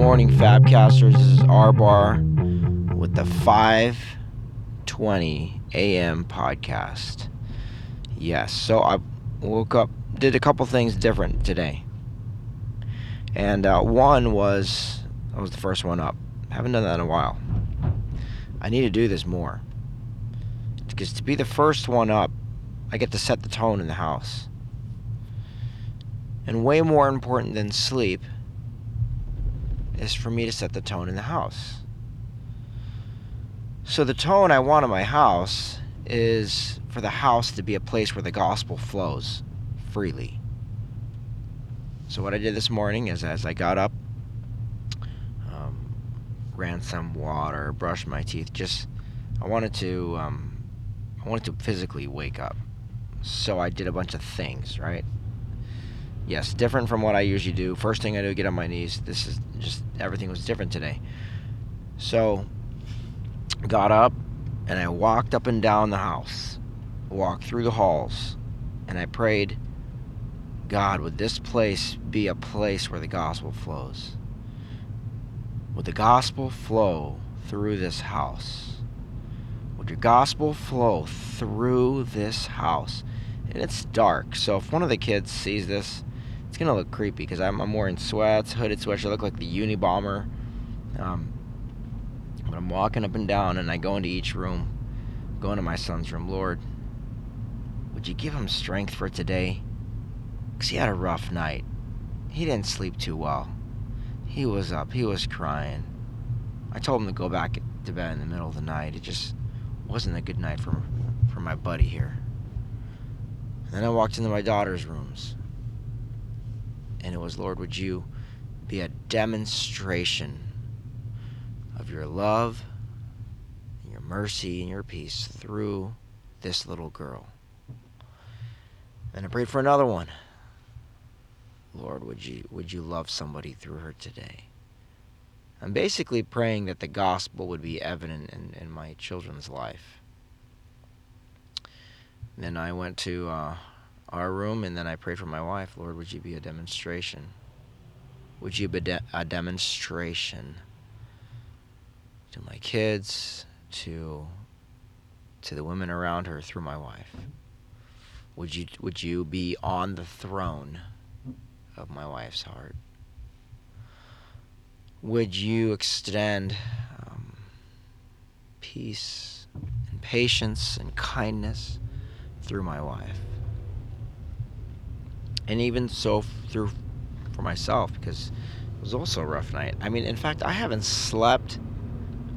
morning, Fabcasters. This is R Bar with the 5:20 a.m. podcast. Yes, so I woke up, did a couple things different today, and uh, one was I was the first one up. haven't done that in a while. I need to do this more because to be the first one up, I get to set the tone in the house. And way more important than sleep is for me to set the tone in the house. So, the tone I want in my house is for the house to be a place where the gospel flows freely. So, what I did this morning is as I got up, um, ran some water, brushed my teeth, just I wanted to um, I wanted to physically wake up. So I did a bunch of things, right? Yes, different from what I usually do. First thing I do, get on my knees. This is just everything was different today. So, got up and I walked up and down the house, walked through the halls, and I prayed, God, would this place be a place where the gospel flows? Would the gospel flow through this house? Would your gospel flow through this house? And it's dark, so if one of the kids sees this, gonna look creepy because I'm, I'm wearing sweats, hooded sweats. I look like the Unabomber. Um, but I'm walking up and down, and I go into each room, go into my son's room. Lord, would you give him strength for today? Because he had a rough night. He didn't sleep too well. He was up, he was crying. I told him to go back to bed in the middle of the night. It just wasn't a good night for, for my buddy here. And then I walked into my daughter's rooms and it was, Lord, would you be a demonstration of your love, and your mercy, and your peace through this little girl. And I prayed for another one. Lord, would you would you love somebody through her today? I'm basically praying that the gospel would be evident in, in my children's life. Then I went to uh, our room, and then I prayed for my wife. Lord, would you be a demonstration? Would you be de- a demonstration to my kids, to to the women around her through my wife? Would you would you be on the throne of my wife's heart? Would you extend um, peace and patience and kindness through my wife? And even so through for myself because it was also a rough night. I mean, in fact, I haven't slept.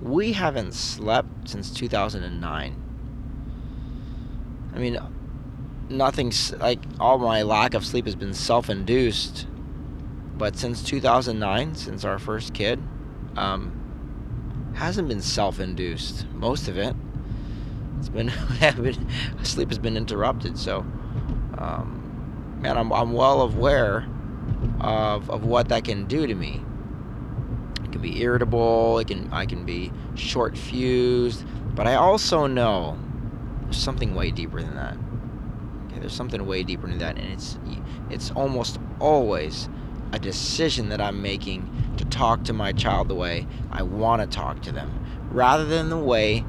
We haven't slept since 2009. I mean, nothing's like all my lack of sleep has been self-induced. But since 2009, since our first kid, um, hasn't been self-induced. Most of it, it's been sleep has been interrupted. So, um, and I'm, I'm well aware of, of what that can do to me. It can be irritable. It can I can be short fused, but I also know there's something way deeper than that. Okay, there's something way deeper than that, and it's it's almost always a decision that I'm making to talk to my child the way I want to talk to them, rather than the way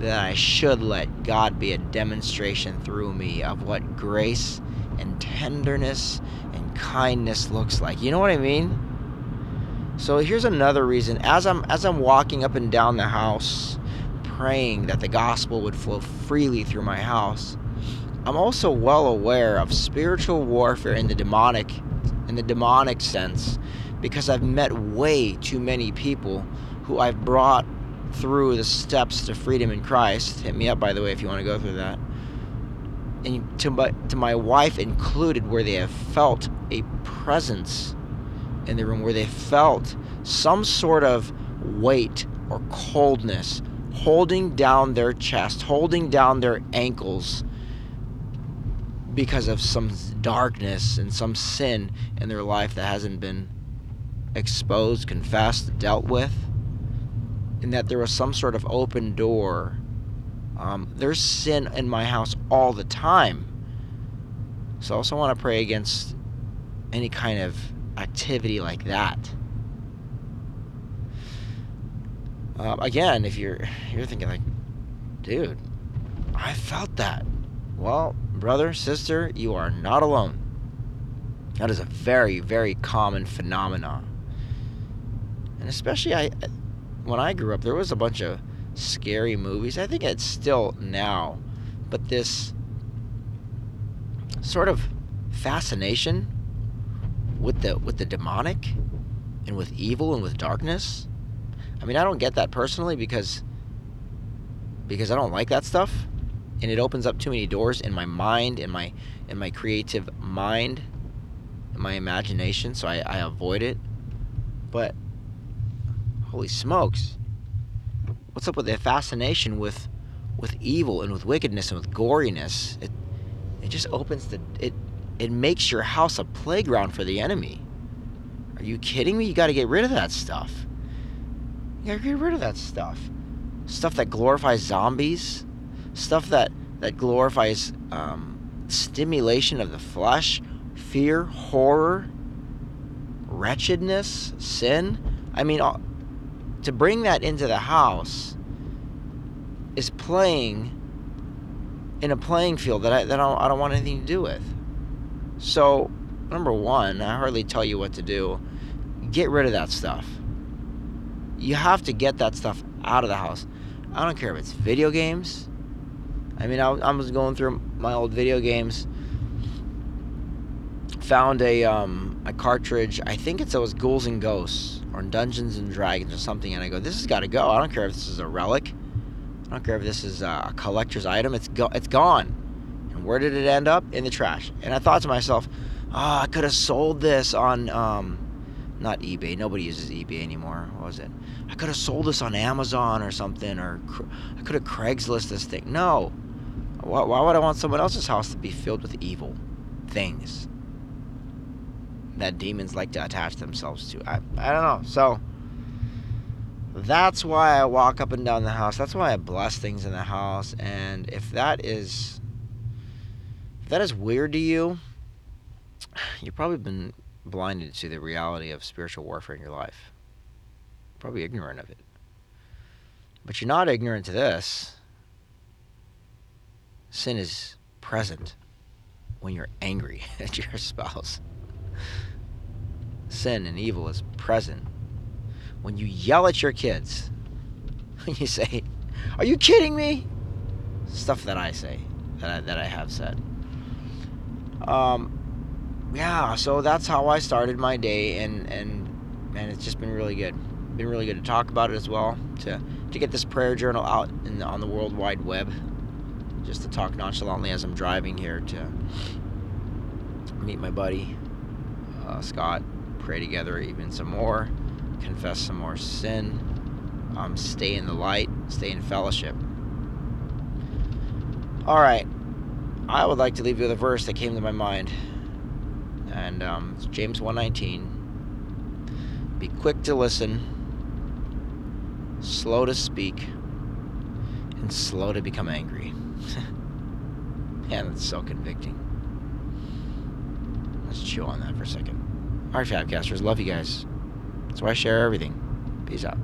that I should let God be a demonstration through me of what grace and tenderness and kindness looks like. You know what I mean? So here's another reason as I'm as I'm walking up and down the house praying that the gospel would flow freely through my house. I'm also well aware of spiritual warfare in the demonic in the demonic sense because I've met way too many people who I've brought through the steps to freedom in Christ. Hit me up by the way if you want to go through that and to my, to my wife included, where they have felt a presence in the room, where they felt some sort of weight or coldness holding down their chest, holding down their ankles because of some darkness and some sin in their life that hasn't been exposed, confessed, dealt with, and that there was some sort of open door um, there's sin in my house all the time. So I also want to pray against any kind of activity like that. Um, again, if you're you're thinking like, dude, I felt that. Well, brother, sister, you are not alone. That is a very, very common phenomenon. And especially I when I grew up, there was a bunch of scary movies. I think it's still now, but this sort of fascination with the with the demonic and with evil and with darkness. I mean, I don't get that personally because because I don't like that stuff and it opens up too many doors in my mind in my in my creative mind in my imagination so I, I avoid it but holy smokes. What's up with the fascination with with evil and with wickedness and with goriness? It it just opens the it it makes your house a playground for the enemy. Are you kidding me? You got to get rid of that stuff. You got to get rid of that stuff. Stuff that glorifies zombies. Stuff that that glorifies um, stimulation of the flesh. Fear horror wretchedness sin. I mean to bring that into the house is playing in a playing field that I, that I don't, I don't want anything to do with. So, number one, I hardly tell you what to do. Get rid of that stuff. You have to get that stuff out of the house. I don't care if it's video games. I mean, I, I was going through my old video games, found a um, a cartridge. I think it's those Ghouls and Ghosts or Dungeons and Dragons or something, and I go, this has got to go. I don't care if this is a relic. I don't care if this is a collector's item. It's go- it's gone. And where did it end up? In the trash. And I thought to myself, oh, I could have sold this on um, not eBay. Nobody uses eBay anymore. What was it? I could have sold this on Amazon or something, or I could have Craigslist this thing. No. Why, why would I want someone else's house to be filled with evil things? That demons like to attach themselves to. I, I don't know. So that's why I walk up and down the house. That's why I bless things in the house. And if that is if that is weird to you, you've probably been blinded to the reality of spiritual warfare in your life. Probably ignorant of it. But you're not ignorant to this. Sin is present when you're angry at your spouse sin and evil is present. When you yell at your kids, when you say, Are you kidding me? Stuff that I say, that I, that I have said. Um, yeah, so that's how I started my day, and, and man, it's just been really good. Been really good to talk about it as well, to, to get this prayer journal out in the, on the World Wide Web, just to talk nonchalantly as I'm driving here to meet my buddy, uh, Scott, pray together even some more, confess some more sin, um, stay in the light, stay in fellowship. All right, I would like to leave you with a verse that came to my mind, and um, it's James 1:19. Be quick to listen, slow to speak, and slow to become angry. Man, that's so convicting. Let's chew on that for a second. All right, Fabcasters, love you guys. That's why I share everything. Peace out.